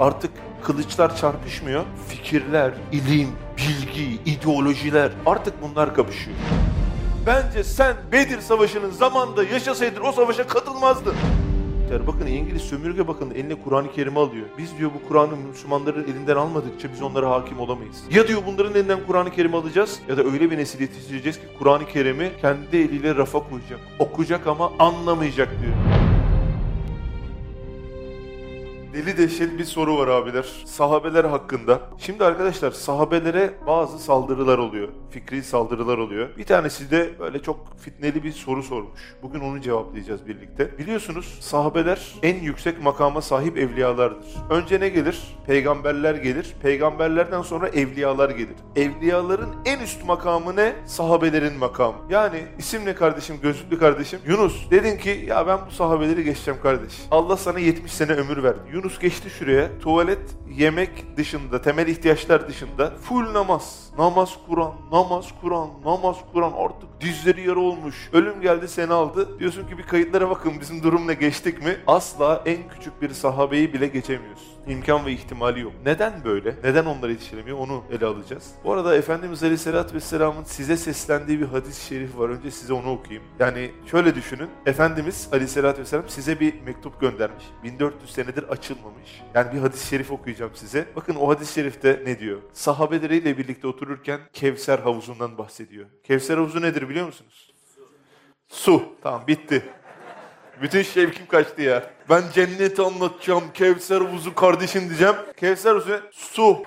Artık kılıçlar çarpışmıyor. Fikirler, ilim, bilgi, ideolojiler artık bunlar kapışıyor. Bence sen Bedir Savaşı'nın zamanında yaşasaydın o savaşa katılmazdın. Bakın İngiliz sömürge bakın eline Kur'an-ı Kerim'i alıyor. Biz diyor bu Kur'an'ı Müslümanların elinden almadıkça biz onlara hakim olamayız. Ya diyor bunların elinden Kur'an-ı Kerim'i alacağız ya da öyle bir nesil yetiştireceğiz ki Kur'an-ı Kerim'i kendi eliyle rafa koyacak. Okuyacak ama anlamayacak diyor. Deli dehşet bir soru var abiler. Sahabeler hakkında. Şimdi arkadaşlar sahabelere bazı saldırılar oluyor. Fikri saldırılar oluyor. Bir tanesi de böyle çok fitneli bir soru sormuş. Bugün onu cevaplayacağız birlikte. Biliyorsunuz sahabeler en yüksek makama sahip evliyalardır. Önce ne gelir? Peygamberler gelir. Peygamberlerden sonra evliyalar gelir. Evliyaların en üst makamı ne? Sahabelerin makamı. Yani isim ne kardeşim? Gözlüklü kardeşim. Yunus. Dedin ki ya ben bu sahabeleri geçeceğim kardeş. Allah sana 70 sene ömür verdi. Yunus geçti şuraya. Tuvalet, yemek dışında, temel ihtiyaçlar dışında full namaz. Namaz Kur'an, namaz Kur'an, namaz Kur'an artık dizleri yarı olmuş. Ölüm geldi seni aldı. Diyorsun ki bir kayıtlara bakın bizim durum ne geçtik mi? Asla en küçük bir sahabeyi bile geçemiyoruz. İmkan ve ihtimali yok. Neden böyle? Neden onlar yetiştiremiyor? Onu ele alacağız. Bu arada Efendimiz Aleyhisselatü Vesselam'ın size seslendiği bir hadis-i şerif var. Önce size onu okuyayım. Yani şöyle düşünün. Efendimiz Aleyhisselatü Vesselam size bir mektup göndermiş. 1400 senedir açılmamış. Yani bir hadis-i şerif okuyacağım size. Bakın o hadis-i şerifte ne diyor? Sahabeleriyle birlikte otururken Kevser havuzundan bahsediyor. Kevser havuzu nedir biliyor musunuz? Su. Tamam bitti. Bütün şevkim kaçtı ya. Ben cenneti anlatacağım. Kevser havuzu kardeşim diyeceğim. Kevser havuzu su.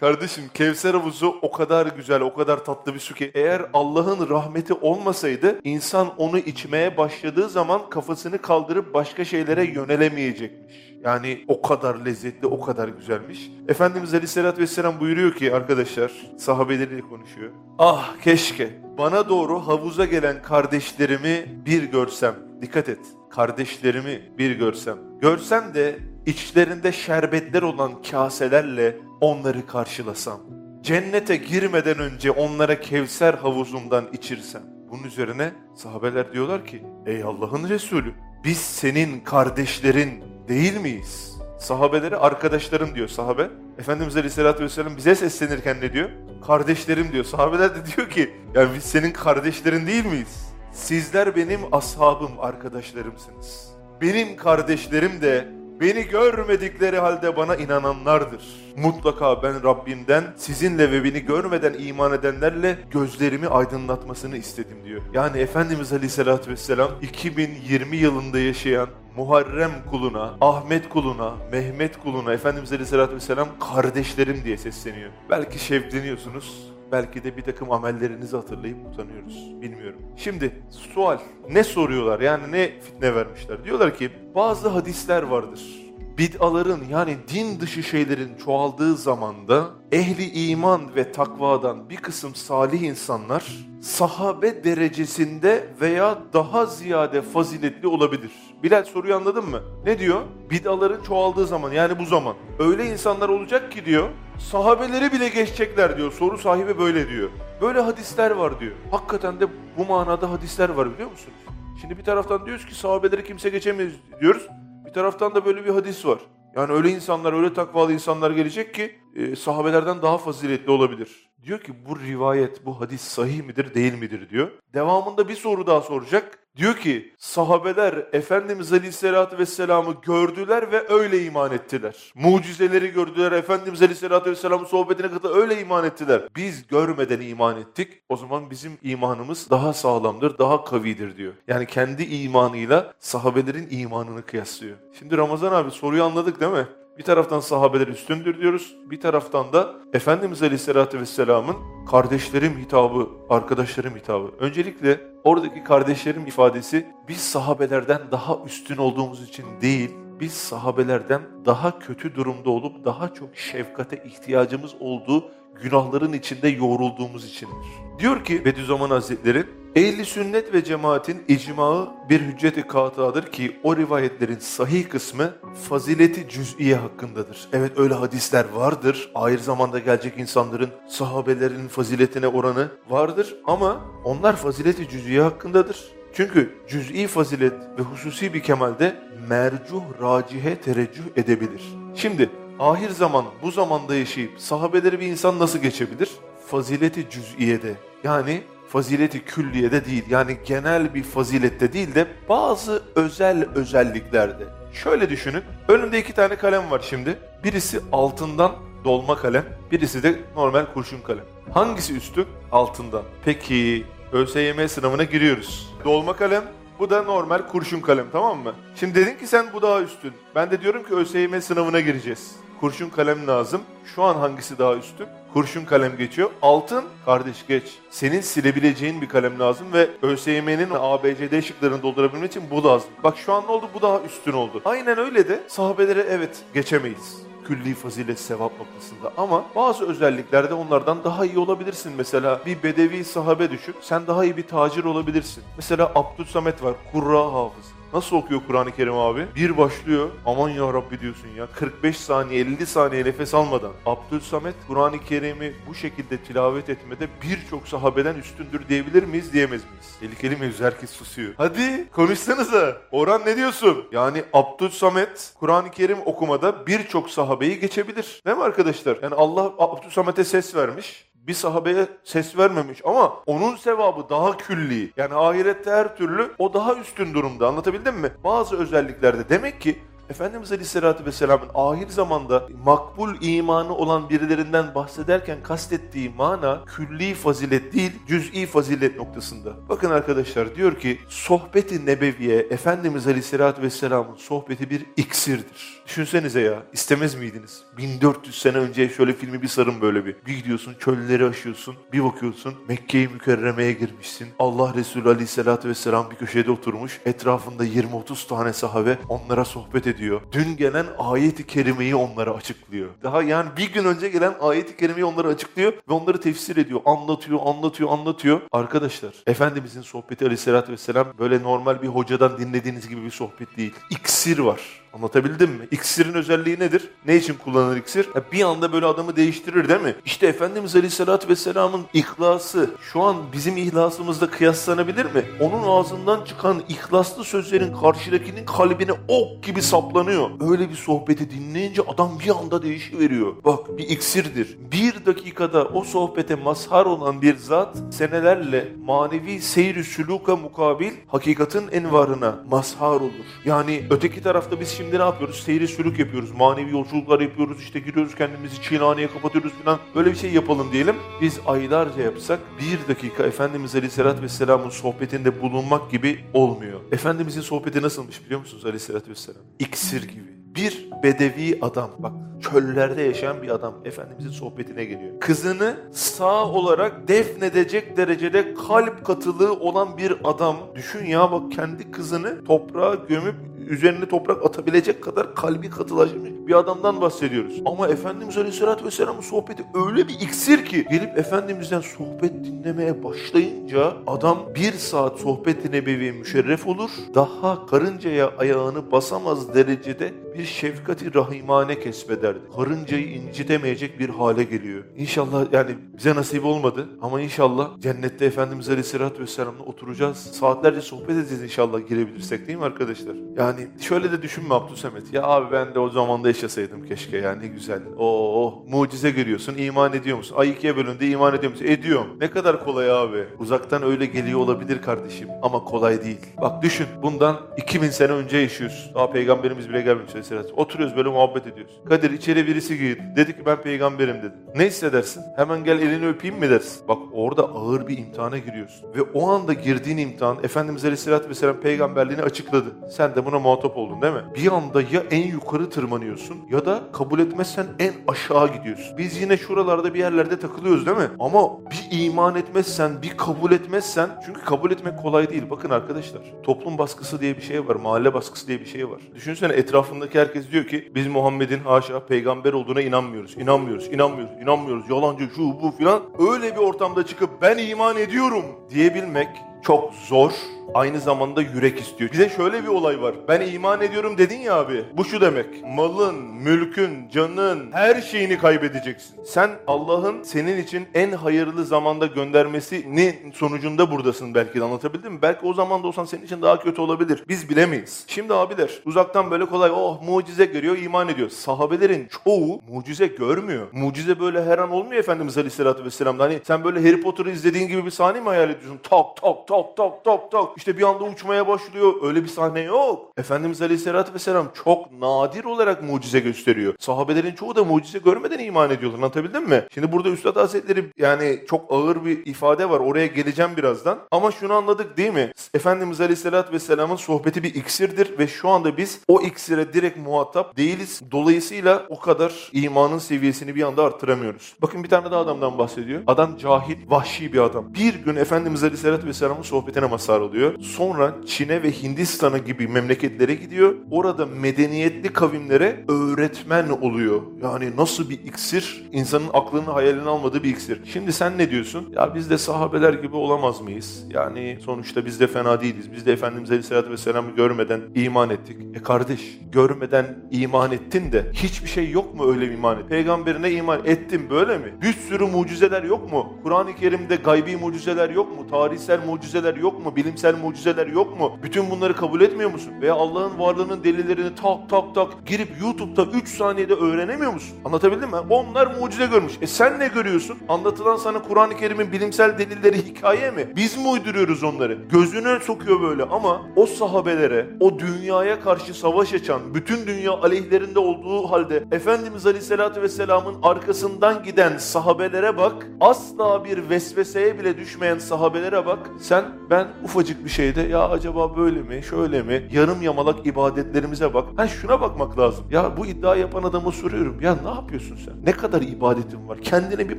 Kardeşim Kevser havuzu o kadar güzel, o kadar tatlı bir su ki eğer Allah'ın rahmeti olmasaydı insan onu içmeye başladığı zaman kafasını kaldırıp başka şeylere yönelemeyecekmiş. Yani o kadar lezzetli, o kadar güzelmiş. Efendimiz Aleyhisselatü Vesselam buyuruyor ki arkadaşlar, sahabeleriyle konuşuyor. Ah keşke bana doğru havuza gelen kardeşlerimi bir görsem. Dikkat et, kardeşlerimi bir görsem. Görsem de içlerinde şerbetler olan kaselerle onları karşılasam. Cennete girmeden önce onlara Kevser havuzundan içirsem. Bunun üzerine sahabeler diyorlar ki, ey Allah'ın Resulü biz senin kardeşlerin değil miyiz? Sahabeleri arkadaşlarım diyor sahabe. Efendimiz Aleyhisselatü Vesselam bize seslenirken ne diyor? Kardeşlerim diyor. Sahabeler de diyor ki yani biz senin kardeşlerin değil miyiz? Sizler benim ashabım, arkadaşlarımsınız. Benim kardeşlerim de beni görmedikleri halde bana inananlardır. Mutlaka ben Rabbimden sizinle ve beni görmeden iman edenlerle gözlerimi aydınlatmasını istedim diyor. Yani Efendimiz Aleyhisselatü Vesselam 2020 yılında yaşayan Muharrem kuluna, Ahmet kuluna, Mehmet kuluna Efendimiz Aleyhisselatü Vesselam kardeşlerim diye sesleniyor. Belki şevkleniyorsunuz, belki de bir takım amellerinizi hatırlayıp utanıyoruz. Bilmiyorum. Şimdi sual. Ne soruyorlar? Yani ne fitne vermişler? Diyorlar ki bazı hadisler vardır. Bid'aların yani din dışı şeylerin çoğaldığı zamanda ehli iman ve takvadan bir kısım salih insanlar sahabe derecesinde veya daha ziyade faziletli olabilir. Bilal soruyu anladın mı? Ne diyor? Bid'aların çoğaldığı zaman yani bu zaman. Öyle insanlar olacak ki diyor sahabeleri bile geçecekler diyor. Soru sahibi böyle diyor. Böyle hadisler var diyor. Hakikaten de bu manada hadisler var biliyor musunuz? Şimdi bir taraftan diyoruz ki sahabeleri kimse geçemez diyoruz. Taraftan da böyle bir hadis var. Yani öyle insanlar, öyle takvalı insanlar gelecek ki e, sahabelerden daha faziletli olabilir. Diyor ki bu rivayet, bu hadis sahih midir, değil midir diyor. Devamında bir soru daha soracak. Diyor ki sahabeler Efendimiz Aleyhisselatü Vesselam'ı gördüler ve öyle iman ettiler. Mucizeleri gördüler. Efendimiz Aleyhisselatü Vesselam'ın sohbetine kadar öyle iman ettiler. Biz görmeden iman ettik. O zaman bizim imanımız daha sağlamdır, daha kavidir diyor. Yani kendi imanıyla sahabelerin imanını kıyaslıyor. Şimdi Ramazan abi soruyu anladık değil mi? Bir taraftan sahabeler üstündür diyoruz. Bir taraftan da Efendimiz Aleyhisselatü Vesselam'ın kardeşlerim hitabı, arkadaşlarım hitabı. Öncelikle oradaki kardeşlerim ifadesi biz sahabelerden daha üstün olduğumuz için değil, biz sahabelerden daha kötü durumda olup daha çok şefkate ihtiyacımız olduğu günahların içinde yoğrulduğumuz içindir. Diyor ki Bediüzzaman Hazretleri, Ehli sünnet ve cemaatin icmağı bir hücceti katıadır ki o rivayetlerin sahih kısmı fazileti cüz'iye hakkındadır. Evet öyle hadisler vardır. Ahir zamanda gelecek insanların sahabelerin faziletine oranı vardır ama onlar fazileti cüz'iye hakkındadır. Çünkü cüz'i fazilet ve hususi bir kemalde mercuh racihe tereccüh edebilir. Şimdi ahir zaman bu zamanda yaşayıp sahabeleri bir insan nasıl geçebilir? Fazileti cüz'iyede yani fazileti külliyede değil yani genel bir fazilette değil de bazı özel özelliklerde. Şöyle düşünün önümde iki tane kalem var şimdi. Birisi altından dolma kalem birisi de normal kurşun kalem. Hangisi üstün? Altından. Peki ÖSYM sınavına giriyoruz. Dolma kalem bu da normal kurşun kalem tamam mı? Şimdi dedin ki sen bu daha üstün. Ben de diyorum ki ÖSYM sınavına gireceğiz. Kurşun kalem lazım. Şu an hangisi daha üstün? Kurşun kalem geçiyor. Altın, kardeş geç. Senin silebileceğin bir kalem lazım ve ÖSYM'nin ABCD şıklarını doldurabilmek için bu lazım. Bak şu an ne oldu? Bu daha üstün oldu. Aynen öyle de sahabelere evet geçemeyiz külli fazilet sevap noktasında ama bazı özelliklerde onlardan daha iyi olabilirsin. Mesela bir bedevi sahabe düşün. Sen daha iyi bir tacir olabilirsin. Mesela Abdülsamet var. Kurra hafız. Nasıl okuyor Kur'an-ı Kerim abi? Bir başlıyor. Aman ya Rabbi diyorsun ya. 45 saniye 50 saniye nefes almadan. Abdülsamet Kur'an-ı Kerim'i bu şekilde tilavet etmede birçok sahabeden üstündür diyebilir miyiz diyemez miyiz? Tehlikeli mevzu herkes susuyor. Hadi konuşsanıza. Orhan ne diyorsun? Yani Abdülsamet Kur'an-ı Kerim okumada birçok sahabeyi geçebilir. Değil mi arkadaşlar? Yani Allah Abdülsamet'e ses vermiş bir sahabeye ses vermemiş ama onun sevabı daha külli. Yani ahirette her türlü o daha üstün durumda. Anlatabildim mi? Bazı özelliklerde demek ki Efendimiz Aleyhisselatü Vesselam'ın ahir zamanda makbul imanı olan birilerinden bahsederken kastettiği mana külli fazilet değil cüz'i fazilet noktasında. Bakın arkadaşlar diyor ki sohbeti nebeviye Efendimiz Aleyhisselatü Vesselam'ın sohbeti bir iksirdir. Düşünsenize ya istemez miydiniz? 1400 sene önce şöyle filmi bir sarın böyle bir. Bir gidiyorsun çölleri aşıyorsun bir bakıyorsun Mekke'yi mükerremeye girmişsin. Allah Resulü Aleyhisselatü Vesselam bir köşede oturmuş etrafında 20-30 tane sahabe onlara sohbet ediyor. Dün gelen ayeti kerimeyi onlara açıklıyor. Daha yani bir gün önce gelen ayeti kerimeyi onlara açıklıyor ve onları tefsir ediyor. Anlatıyor, anlatıyor, anlatıyor. Arkadaşlar, Efendimizin sohbeti aleyhissalatü vesselam böyle normal bir hocadan dinlediğiniz gibi bir sohbet değil. İksir var. Anlatabildim mi? İksirin özelliği nedir? Ne için kullanılır iksir? Ya bir anda böyle adamı değiştirir değil mi? İşte Efendimiz Aleyhisselatü Vesselam'ın ihlası şu an bizim ihlasımızla kıyaslanabilir mi? Onun ağzından çıkan ihlaslı sözlerin karşıdakinin kalbine ok gibi saplanıyor. Öyle bir sohbeti dinleyince adam bir anda değişiveriyor. Bak bir iksirdir. Bir dakikada o sohbete mazhar olan bir zat senelerle manevi seyri süluka mukabil hakikatin envarına mazhar olur. Yani öteki tarafta biz şimdi ne yapıyoruz? Seyri sülük yapıyoruz. Manevi yolculuklar yapıyoruz. İşte giriyoruz kendimizi çiğnhaneye kapatıyoruz falan. Böyle bir şey yapalım diyelim. Biz aylarca yapsak bir dakika Efendimiz Aleyhisselatü Vesselam'ın sohbetinde bulunmak gibi olmuyor. Efendimizin sohbeti nasılmış biliyor musunuz Aleyhisselatü Vesselam? İksir gibi. Bir bedevi adam bak çöllerde yaşayan bir adam Efendimizin sohbetine geliyor. Kızını sağ olarak defnedecek derecede kalp katılığı olan bir adam. Düşün ya bak kendi kızını toprağa gömüp üzerine toprak atabilecek kadar kalbi katılaşmış bir adamdan bahsediyoruz. Ama Efendimiz Aleyhisselatü Vesselam'ın sohbeti öyle bir iksir ki gelip Efendimiz'den sohbet dinlemeye başlayınca adam bir saat sohbet-i nebeviye müşerref olur. Daha karıncaya ayağını basamaz derecede bir şefkati rahimane kesbederdi. Karıncayı incitemeyecek bir hale geliyor. İnşallah yani bize nasip olmadı ama inşallah cennette Efendimiz Aleyhisselatü Vesselam'la oturacağız. Saatlerce sohbet edeceğiz inşallah girebilirsek değil mi arkadaşlar? Yani şöyle de düşünme Abdülsemet. Ya abi ben de o zamanda yaşasaydım keşke ya ne güzel. Oh, oh mucize görüyorsun iman ediyor musun? Ay ikiye bölündü iman ediyor musun? Ediyorum. Ne kadar kolay abi. Uzaktan öyle geliyor olabilir kardeşim ama kolay değil. Bak düşün bundan 2000 sene önce yaşıyoruz. Daha peygamberimiz bile gelmemiş aleyhissalatü. Oturuyoruz böyle muhabbet ediyoruz. Kadir içeri birisi girdi. Dedi ki ben peygamberim dedi. Ne hissedersin? Hemen gel elini öpeyim mi dersin? Bak orada ağır bir imtihana giriyorsun. Ve o anda girdiğin imtihan Efendimiz Aleyhisselatü Vesselam peygamberliğini açıkladı. Sen de buna muhatap oldun değil mi? Bir anda ya en yukarı tırmanıyorsun ya da kabul etmezsen en aşağı gidiyorsun. Biz yine şuralarda bir yerlerde takılıyoruz değil mi? Ama bir iman etmezsen, bir kabul etmezsen çünkü kabul etmek kolay değil. Bakın arkadaşlar toplum baskısı diye bir şey var. Mahalle baskısı diye bir şey var. Düşünsene etrafındaki herkes diyor ki biz Muhammed'in haşa peygamber olduğuna inanmıyoruz. İnanmıyoruz, inanmıyoruz, inanmıyoruz. Yalancı şu bu filan. Öyle bir ortamda çıkıp ben iman ediyorum diyebilmek çok zor Aynı zamanda yürek istiyor. Bize şöyle bir olay var. Ben iman ediyorum dedin ya abi. Bu şu demek. Malın, mülkün, canın, her şeyini kaybedeceksin. Sen Allah'ın senin için en hayırlı zamanda göndermesinin sonucunda buradasın belki de anlatabildim mi? Belki o zamanda olsan senin için daha kötü olabilir. Biz bilemeyiz. Şimdi abiler uzaktan böyle kolay oh mucize görüyor iman ediyor. Sahabelerin çoğu mucize görmüyor. Mucize böyle her an olmuyor Efendimiz Aleyhisselatü Vesselam'da. Hani sen böyle Harry Potter'ı izlediğin gibi bir sahne mi hayal ediyorsun? Tak tak tak tak tak tak. İşte bir anda uçmaya başlıyor. Öyle bir sahne yok. Efendimiz Aleyhisselatü Vesselam çok nadir olarak mucize gösteriyor. Sahabelerin çoğu da mucize görmeden iman ediyorlar. Anlatabildim mi? Şimdi burada Üstad Hazretleri yani çok ağır bir ifade var. Oraya geleceğim birazdan. Ama şunu anladık değil mi? Efendimiz Aleyhisselatü Vesselam'ın sohbeti bir iksirdir ve şu anda biz o iksire direkt muhatap değiliz. Dolayısıyla o kadar imanın seviyesini bir anda arttıramıyoruz. Bakın bir tane daha adamdan bahsediyor. Adam cahil, vahşi bir adam. Bir gün Efendimiz Aleyhisselatü Vesselam'ın sohbetine mazhar oluyor. Sonra Çin'e ve Hindistan'a gibi memleketlere gidiyor. Orada medeniyetli kavimlere öğretmen oluyor. Yani nasıl bir iksir? İnsanın aklını hayalini almadığı bir iksir. Şimdi sen ne diyorsun? Ya biz de sahabeler gibi olamaz mıyız? Yani sonuçta biz de fena değiliz. Biz de Efendimiz Aleyhisselatü Vesselam'ı görmeden iman ettik. E kardeş görmeden iman ettin de hiçbir şey yok mu öyle iman et? Peygamberine iman ettim böyle mi? Bir sürü mucizeler yok mu? Kur'an-ı Kerim'de gaybi mucizeler yok mu? Tarihsel mucizeler yok mu? Bilimsel mucizeler yok mu? Bütün bunları kabul etmiyor musun? Veya Allah'ın varlığının delillerini tak tak tak girip YouTube'da 3 saniyede öğrenemiyor musun? Anlatabildim mi? Onlar mucize görmüş. E sen ne görüyorsun? Anlatılan sana Kur'an-ı Kerim'in bilimsel delilleri hikaye mi? Biz mi uyduruyoruz onları? Gözüne sokuyor böyle ama o sahabelere, o dünyaya karşı savaş açan, bütün dünya aleyhlerinde olduğu halde Efendimiz Aleyhisselatü Vesselam'ın arkasından giden sahabelere bak. Asla bir vesveseye bile düşmeyen sahabelere bak. Sen ben ufacık bir şeyde ya acaba böyle mi, şöyle mi, yarım yamalak ibadetlerimize bak. Ha şuna bakmak lazım. Ya bu iddia yapan adama soruyorum. Ya ne yapıyorsun sen? Ne kadar ibadetin var? Kendine bir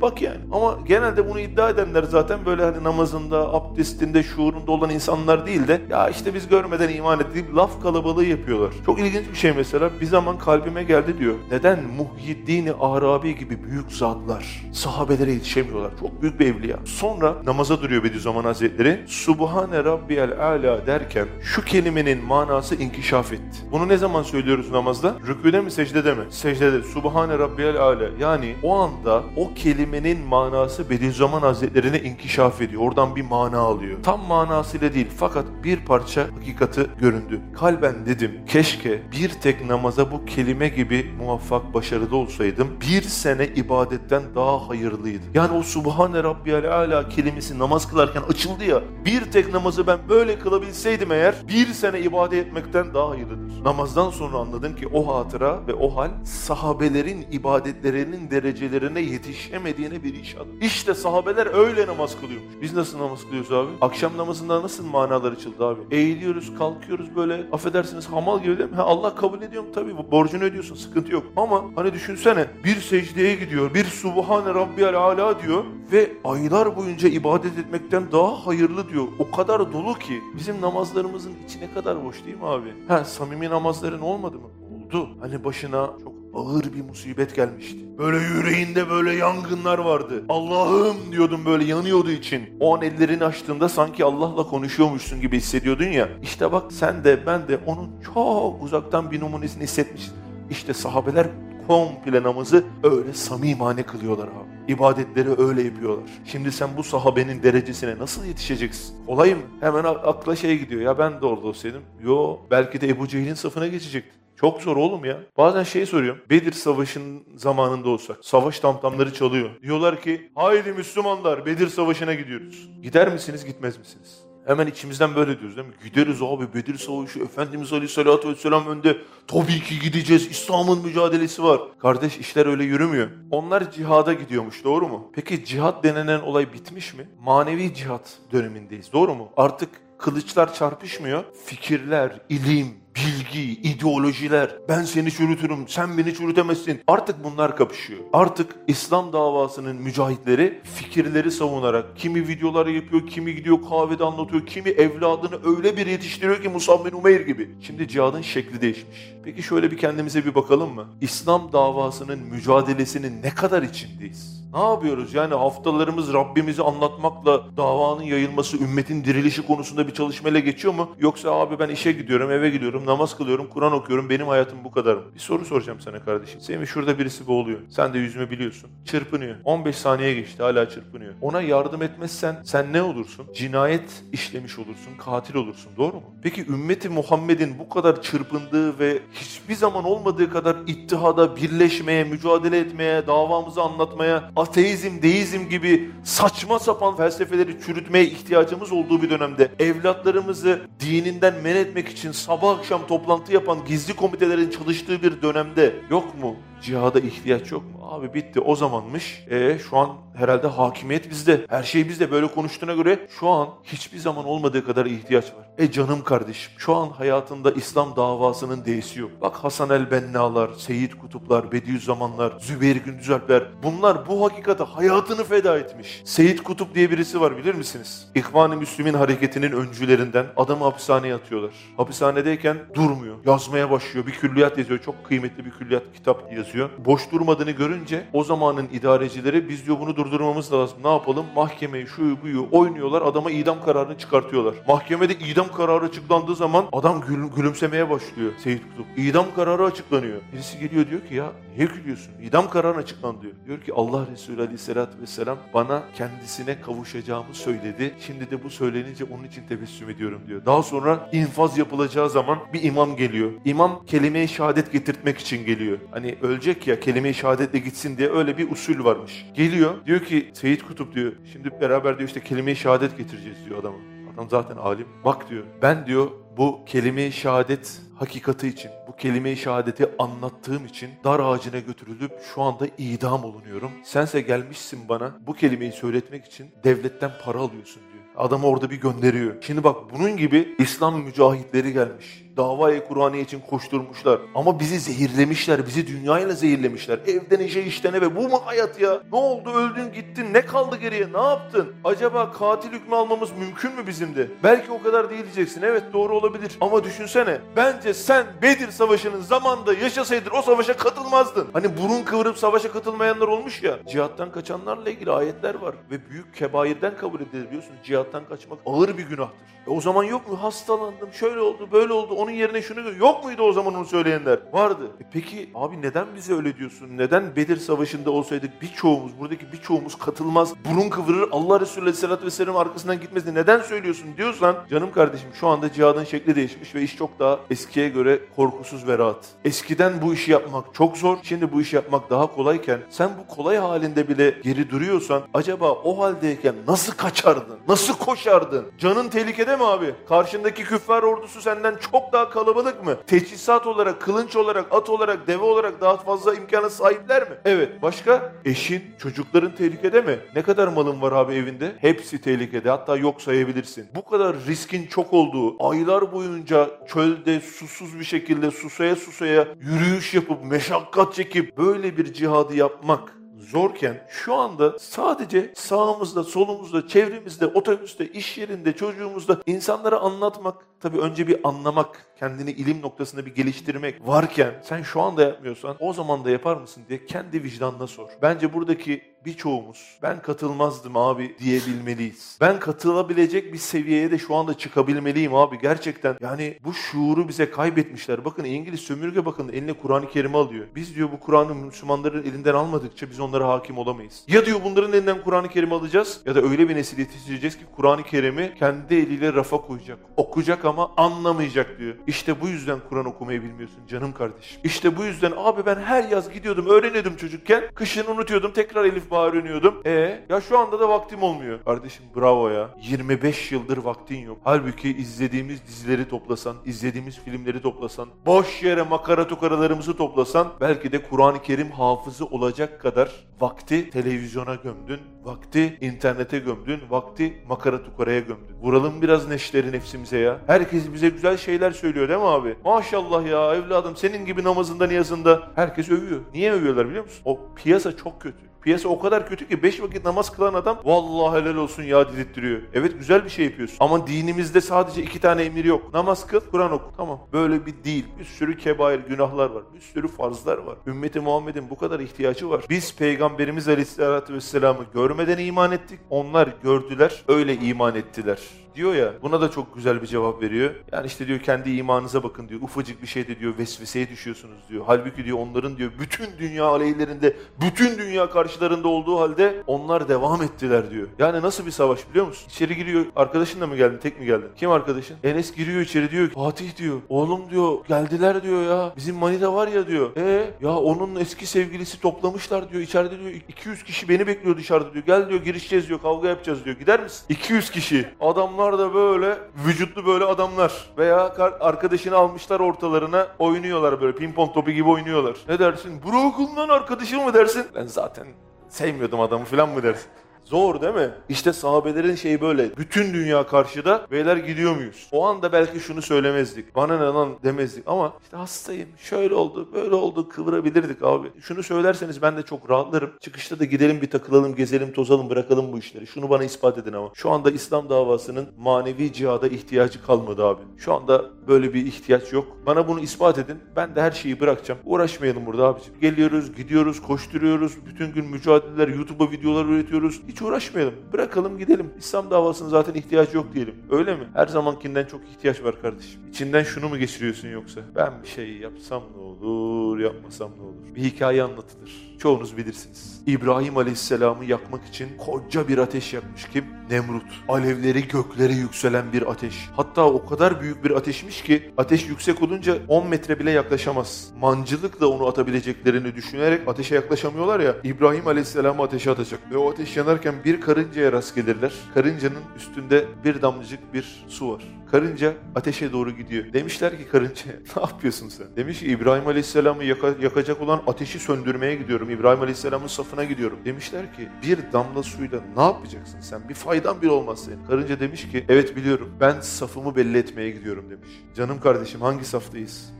bak yani. Ama genelde bunu iddia edenler zaten böyle hani namazında, abdestinde, şuurunda olan insanlar değil de ya işte biz görmeden iman ettik laf kalabalığı yapıyorlar. Çok ilginç bir şey mesela bir zaman kalbime geldi diyor. Neden Muhyiddin Arabi gibi büyük zatlar sahabelere yetişemiyorlar? Çok büyük bir evliya. Sonra namaza duruyor Bediüzzaman Hazretleri. Subhane Rabbiyel Ala derken şu kelimenin manası inkişaf etti. Bunu ne zaman söylüyoruz namazda? Rüküde mi secdede mi? Secdede. Subhane Rabbiyel Ala. Yani o anda o kelimenin manası Bediüzzaman Hazretlerine inkişaf ediyor. Oradan bir mana alıyor. Tam manasıyla değil fakat bir parça hakikati göründü. Kalben dedim keşke bir tek namaza bu kelime gibi muvaffak başarılı olsaydım bir sene ibadetten daha hayırlıydı. Yani o Subhane Rabbiyel Ala kelimesi namaz kılarken açıldı ya bir tek namazı ben böyle kılabilseydim eğer bir sene ibadet etmekten daha hayırlıdır. Namazdan sonra anladım ki o hatıra ve o hal sahabelerin ibadetlerinin derecelerine yetişemediğine bir işaret. İşte sahabeler öyle namaz kılıyormuş. Biz nasıl namaz kılıyoruz abi? Akşam namazında nasıl manalar açıldı abi? Eğiliyoruz, kalkıyoruz böyle affedersiniz hamal gibi değil mi? Ha, Allah kabul ediyorum tabii bu borcunu ödüyorsun sıkıntı yok. Ama hani düşünsene bir secdeye gidiyor, bir Subhane Rabbiyal Ala diyor ve aylar boyunca ibadet etmekten daha hayırlı diyor. O kadar dolu ki bizim namazlarımızın içine kadar boş değil mi abi? Ha samimi namazların olmadı mı? Oldu. Hani başına çok ağır bir musibet gelmişti. Böyle yüreğinde böyle yangınlar vardı. Allah'ım diyordum böyle yanıyordu için. O an ellerini açtığında sanki Allah'la konuşuyormuşsun gibi hissediyordun ya. İşte bak sen de ben de onun çok uzaktan bir numunesini hissetmişiz. İşte sahabeler komple namazı öyle samimane kılıyorlar abi. İbadetleri öyle yapıyorlar. Şimdi sen bu sahabenin derecesine nasıl yetişeceksin? Kolay mı? Hemen akla şey gidiyor. Ya ben de orada olsaydım. Yo belki de Ebu Cehil'in safına geçecektin. Çok zor oğlum ya. Bazen şey soruyorum. Bedir Savaşı'nın zamanında olsak. Savaş tamtamları çalıyor. Diyorlar ki haydi Müslümanlar Bedir Savaşı'na gidiyoruz. Gider misiniz gitmez misiniz? Hemen içimizden böyle diyoruz değil mi? Gideriz abi Bedir Savaşı, Efendimiz Aleyhisselatü Vesselam önde. Tabii ki gideceğiz, İslam'ın mücadelesi var. Kardeş işler öyle yürümüyor. Onlar cihada gidiyormuş doğru mu? Peki cihat denilen olay bitmiş mi? Manevi cihat dönemindeyiz doğru mu? Artık kılıçlar çarpışmıyor. Fikirler, ilim, bilgi, ideolojiler, ben seni çürütürüm, sen beni çürütemezsin. Artık bunlar kapışıyor. Artık İslam davasının mücahitleri fikirleri savunarak kimi videoları yapıyor, kimi gidiyor kahvede anlatıyor, kimi evladını öyle bir yetiştiriyor ki Musab bin Umeyr gibi. Şimdi cihadın şekli değişmiş. Peki şöyle bir kendimize bir bakalım mı? İslam davasının mücadelesinin ne kadar içindeyiz? Ne yapıyoruz? Yani haftalarımız Rabbimizi anlatmakla davanın yayılması, ümmetin dirilişi konusunda bir çalışmayla geçiyor mu? Yoksa abi ben işe gidiyorum, eve gidiyorum, namaz kılıyorum, Kur'an okuyorum, benim hayatım bu kadar mı? Bir soru soracağım sana kardeşim. Semih şurada birisi boğuluyor. Sen de yüzümü biliyorsun. Çırpınıyor. 15 saniye geçti hala çırpınıyor. Ona yardım etmezsen sen ne olursun? Cinayet işlemiş olursun, katil olursun. Doğru mu? Peki ümmeti Muhammed'in bu kadar çırpındığı ve hiçbir zaman olmadığı kadar ittihada, birleşmeye, mücadele etmeye, davamızı anlatmaya, ateizm, deizm gibi saçma sapan felsefeleri çürütmeye ihtiyacımız olduğu bir dönemde evlatlarımızı dininden men etmek için sabah akşam toplantı yapan gizli komitelerin çalıştığı bir dönemde yok mu? Cihada ihtiyaç yok mu? Abi bitti o zamanmış. E şu an herhalde hakimiyet bizde. Her şey bizde. Böyle konuştuğuna göre şu an hiçbir zaman olmadığı kadar ihtiyaç var. E canım kardeşim şu an hayatında İslam davasının değisi yok. Bak Hasan el Benna'lar, Seyyid Kutuplar, Bediüzzamanlar, Zübeyir Gündüzalpler bunlar bu hakikate hayatını feda etmiş. Seyyid Kutup diye birisi var bilir misiniz? İhvan-ı Müslümin hareketinin öncülerinden adamı hapishaneye atıyorlar. Hapishanedeyken durmuyor. Yazmaya başlıyor. Bir külliyat yazıyor. Çok kıymetli bir külliyat kitap yazıyor. Boş durmadığını görünce o zamanın idarecileri biz diyor bunu durdurmamız lazım. Ne yapalım? Mahkemeyi şu buyu oynuyorlar. Adama idam kararını çıkartıyorlar. Mahkemede idam kararı açıklandığı zaman adam gül- gülümsemeye başlıyor Seyyid Kutup. İdam kararı açıklanıyor. Birisi geliyor diyor ki ya niye gülüyorsun? İdam kararı açıklandı diyor. Diyor ki Allah Resulü Aleyhisselatü Vesselam bana kendisine kavuşacağımı söyledi. Şimdi de bu söylenince onun için tebessüm ediyorum diyor. Daha sonra infaz yapılacağı zaman bir imam geliyor. İmam kelime-i şehadet getirtmek için geliyor. Hani ölecek ya kelime-i şehadetle gitsin diye öyle bir usul varmış. Geliyor diyor ki Seyyid Kutup diyor şimdi beraber diyor işte kelime-i şehadet getireceğiz diyor adama. Adam zaten alim. Bak diyor ben diyor bu kelime-i şehadet hakikati için, bu kelime-i şehadeti anlattığım için dar ağacına götürülüp şu anda idam olunuyorum. Sense gelmişsin bana bu kelimeyi söyletmek için devletten para alıyorsun diyor. Adamı orada bir gönderiyor. Şimdi bak bunun gibi İslam mücahitleri gelmiş. Davayı Kur'an'ı için koşturmuşlar. Ama bizi zehirlemişler, bizi dünyayla zehirlemişler. Evden işe işten eve. Bu mu hayat ya? Ne oldu? Öldün gittin. Ne kaldı geriye? Ne yaptın? Acaba katil hükmü almamız mümkün mü bizim de? Belki o kadar değil diyeceksin. Evet doğru olabilir. Ama düşünsene. Bence sen Bedir Savaşı'nın zamanında yaşasaydın o savaşa katılmazdın. Hani burun kıvırıp savaşa katılmayanlar olmuş ya. Cihattan kaçanlarla ilgili ayetler var. Ve büyük kebairden kabul edilir biliyorsun. Cihattan kaçmak ağır bir günahtır. E o zaman yok mu? Hastalandım, şöyle oldu, böyle oldu. Onun yerine şunu yok muydu o zaman onu söyleyenler? Vardı. E peki abi neden bize öyle diyorsun? Neden Bedir Savaşı'nda olsaydık birçoğumuz, buradaki birçoğumuz katılmaz, burun kıvırır, Allah Resulü Aleyhisselatü Vesselam arkasından gitmezdi. Neden söylüyorsun diyorsan, canım kardeşim şu anda cihadın şekli değişmiş ve iş çok daha eskiye göre korkusuz ve rahat. Eskiden bu işi yapmak çok zor, şimdi bu işi yapmak daha kolayken sen bu kolay halinde bile geri duruyorsan acaba o haldeyken nasıl kaçardın? Nasıl koşardın? Canın tehlikede mi abi? Karşındaki küffar ordusu senden çok daha kalabalık mı? Teçhizat olarak, kılınç olarak, at olarak, deve olarak daha fazla imkana sahipler mi? Evet. Başka? Eşin, çocukların tehlikede mi? Ne kadar malın var abi evinde? Hepsi tehlikede. Hatta yok sayabilirsin. Bu kadar riskin çok olduğu, aylar boyunca çölde susuz bir şekilde susaya susaya yürüyüş yapıp, meşakkat çekip böyle bir cihadı yapmak zorken şu anda sadece sağımızda, solumuzda, çevremizde, otobüste, iş yerinde, çocuğumuzda insanlara anlatmak, tabii önce bir anlamak, kendini ilim noktasında bir geliştirmek varken sen şu anda yapmıyorsan o zaman da yapar mısın diye kendi vicdanına sor. Bence buradaki birçoğumuz ben katılmazdım abi diyebilmeliyiz. Ben katılabilecek bir seviyeye de şu anda çıkabilmeliyim abi gerçekten. Yani bu şuuru bize kaybetmişler. Bakın İngiliz sömürge bakın eline Kur'an-ı Kerim'i alıyor. Biz diyor bu Kur'an'ı Müslümanların elinden almadıkça biz onlara hakim olamayız. Ya diyor bunların elinden Kur'an-ı Kerim'i alacağız ya da öyle bir nesil yetiştireceğiz ki Kur'an-ı Kerim'i kendi eliyle rafa koyacak. Okuyacak ama anlamayacak diyor. İşte bu yüzden Kur'an okumayı bilmiyorsun canım kardeşim. İşte bu yüzden abi ben her yaz gidiyordum öğreniyordum çocukken. Kışın unutuyordum tekrar Elif Bağ öğreniyordum. E ya şu anda da vaktim olmuyor. Kardeşim bravo ya. 25 yıldır vaktin yok. Halbuki izlediğimiz dizileri toplasan, izlediğimiz filmleri toplasan, boş yere makara tukaralarımızı toplasan belki de Kur'an-ı Kerim hafızı olacak kadar vakti televizyona gömdün, vakti internete gömdün, vakti makara tukaraya gömdün. Vuralım biraz neşleri nefsimize ya. Herkes bize güzel şeyler söylüyor değil mi abi? Maşallah ya evladım senin gibi namazında niyazında herkes övüyor. Niye övüyorlar biliyor musun? O piyasa çok kötü. Piyasa o kadar kötü ki 5 vakit namaz kılan adam vallahi helal olsun ya dedirttiriyor. Evet güzel bir şey yapıyorsun. Ama dinimizde sadece iki tane emir yok. Namaz kıl, Kur'an oku. Tamam. Böyle bir değil. Bir sürü kebair günahlar var. Bir sürü farzlar var. Ümmeti Muhammed'in bu kadar ihtiyacı var. Biz Peygamberimiz Aleyhisselatü Vesselam'ı görmeden iman ettik. Onlar gördüler. Öyle iman ettiler diyor ya buna da çok güzel bir cevap veriyor. Yani işte diyor kendi imanınıza bakın diyor. Ufacık bir şeyde diyor vesveseye düşüyorsunuz diyor. Halbuki diyor onların diyor bütün dünya aleyhlerinde, bütün dünya karşılarında olduğu halde onlar devam ettiler diyor. Yani nasıl bir savaş biliyor musun? İçeri giriyor. Arkadaşınla mı geldin? Tek mi geldin? Kim arkadaşın? Enes giriyor içeri diyor. Fatih diyor. Oğlum diyor geldiler diyor ya. Bizim manita var ya diyor. E ya onun eski sevgilisi toplamışlar diyor. İçeride diyor 200 kişi beni bekliyor dışarıda diyor. Gel diyor girişeceğiz diyor. Kavga yapacağız diyor. Gider misin? 200 kişi. Adamlar da böyle vücutlu böyle adamlar. Veya arkadaşını almışlar ortalarına oynuyorlar böyle pimpon topu gibi oynuyorlar. Ne dersin? Bırakın lan arkadaşım mı dersin? Ben zaten sevmiyordum adamı falan mı dersin? Zor değil mi? İşte sahabelerin şeyi böyle. Bütün dünya karşıda beyler gidiyor muyuz? O anda belki şunu söylemezdik. Bana ne lan demezdik ama işte hastayım. Şöyle oldu, böyle oldu kıvırabilirdik abi. Şunu söylerseniz ben de çok rahatlarım. Çıkışta da gidelim bir takılalım, gezelim, tozalım, bırakalım bu işleri. Şunu bana ispat edin ama. Şu anda İslam davasının manevi cihada ihtiyacı kalmadı abi. Şu anda böyle bir ihtiyaç yok. Bana bunu ispat edin. Ben de her şeyi bırakacağım. Uğraşmayalım burada abicim. Geliyoruz, gidiyoruz, koşturuyoruz. Bütün gün mücadeleler, YouTube'a videolar üretiyoruz. Hiç uğraşmayalım. Bırakalım gidelim. İslam davasının zaten ihtiyacı yok diyelim. Öyle mi? Her zamankinden çok ihtiyaç var kardeşim. İçinden şunu mu geçiriyorsun yoksa? Ben bir şey yapsam ne olur, yapmasam ne olur? Bir hikaye anlatılır. Çoğunuz bilirsiniz. İbrahim Aleyhisselam'ı yakmak için koca bir ateş yakmış kim? Nemrut. Alevleri göklere yükselen bir ateş. Hatta o kadar büyük bir ateşmiş ki ateş yüksek olunca 10 metre bile yaklaşamaz. Mancılıkla onu atabileceklerini düşünerek ateşe yaklaşamıyorlar ya. İbrahim Aleyhisselam'ı ateşe atacak. Ve o ateş yanarken bir karıncaya rast gelirler. Karıncanın üstünde bir damlacık bir su var. Karınca ateşe doğru gidiyor. Demişler ki karıncaya ne yapıyorsun sen? Demiş ki İbrahim Aleyhisselam'ı yaka, yakacak olan ateşi söndürmeye gidiyorum. İbrahim Aleyhisselam'ın safına gidiyorum. Demişler ki bir damla suyla ne yapacaksın sen? Bir faydan bile olmaz. Karınca demiş ki evet biliyorum ben safımı belli etmeye gidiyorum demiş. Canım kardeşim hangi saftayız?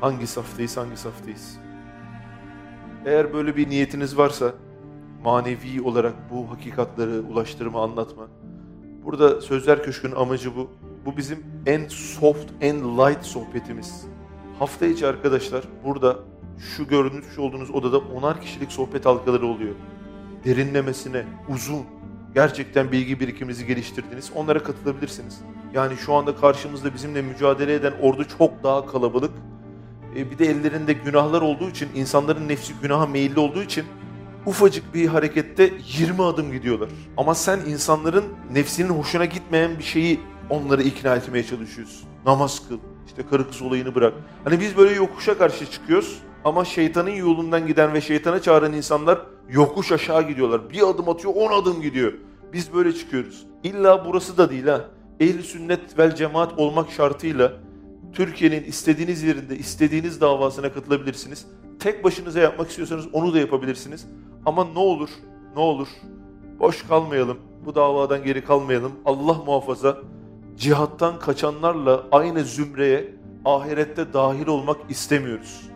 Hangi saftayız hangi saftayız? Eğer böyle bir niyetiniz varsa manevi olarak bu hakikatları ulaştırma, anlatma. Burada Sözler Köşkü'nün amacı bu. Bu bizim en soft, en light sohbetimiz. Hafta içi arkadaşlar burada şu görünmüş olduğunuz odada onar kişilik sohbet halkaları oluyor. Derinlemesine, uzun, gerçekten bilgi birikiminizi geliştirdiniz. Onlara katılabilirsiniz. Yani şu anda karşımızda bizimle mücadele eden ordu çok daha kalabalık. E bir de ellerinde günahlar olduğu için, insanların nefsi günaha meyilli olduğu için ufacık bir harekette 20 adım gidiyorlar. Ama sen insanların nefsinin hoşuna gitmeyen bir şeyi onları ikna etmeye çalışıyorsun. Namaz kıl, işte karı kız olayını bırak. Hani biz böyle yokuşa karşı çıkıyoruz ama şeytanın yolundan giden ve şeytana çağıran insanlar yokuş aşağı gidiyorlar. Bir adım atıyor, on adım gidiyor. Biz böyle çıkıyoruz. İlla burası da değil ha. Ehl-i sünnet vel cemaat olmak şartıyla Türkiye'nin istediğiniz yerinde, istediğiniz davasına katılabilirsiniz. Tek başınıza yapmak istiyorsanız onu da yapabilirsiniz. Ama ne olur, ne olur boş kalmayalım, bu davadan geri kalmayalım. Allah muhafaza cihattan kaçanlarla aynı zümreye ahirette dahil olmak istemiyoruz.